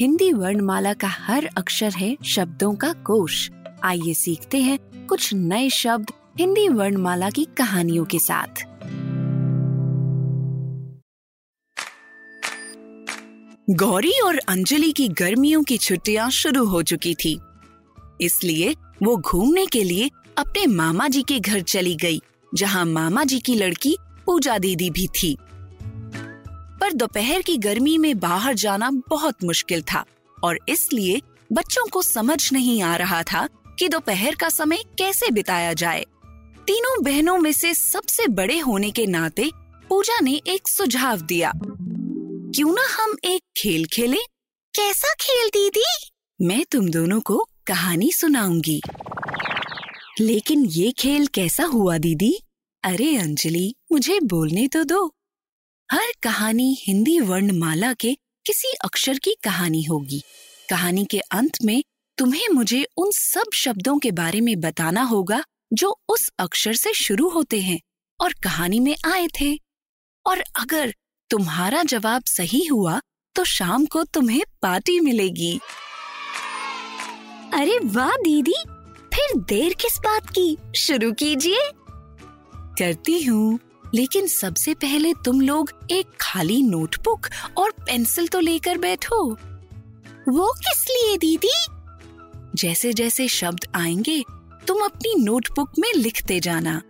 Hindi वर्णमाला का हर अक्षर है शब्दों का कोश। आइए सीखते हैं कुछ नए शब्द हिंदी वर्णमाला की कहानियों के साथ। गौरी और अंजलि की गर्मियों की छुट्टियाँ शुरू हो चुकी थी। इसलिए वो घूमने के लिए अपने मामा जी के घर चली गई, जहाँ मामा जी की लड़की पूजा दीदी भी थी। पर दोपहर की गर्मी में बाहर जाना बहुत मुश्किल था और इसलिए बच्चों को समझ नहीं आ रहा था कि दोपहर का समय कैसे बिताया जाए। तीनों बहनों में से सबसे बड़े होने के नाते पूजा ने एक सुझाव दिया। क्यों ना हम एक खेल खेलें? कैसा खेल, दीदी? मैं तुम दोनों को कहानी सुनाऊँगी। लेकिन ये खेल कैसा हुआ, दीदी? अरे अंजलि, मुझे बोलने तो दो। हर कहानी हिंदी वर्णमाला के किसी अक्षर की कहानी होगी। कहानी के अंत में तुम्हें मुझे उन सब शब्दों के बारे में बताना होगा जो उस अक्षर से शुरू होते हैं और कहानी में आए थे। और अगर तुम्हारा जवाब सही हुआ तो शाम को तुम्हें पार्टी मिलेगी। अरे वाह दीदी! फिर देर किस बात की? शुरू कीजिए। करती हूँ। लेकिन सबसे पहले तुम लोग एक खाली नोटबुक और पेंसिल तो लेकर बैठो। वो किस लिए, दीदी? जैसे जैसे शब्द आएँगे, तुम अपनी नोटबुक में लिखते जाना।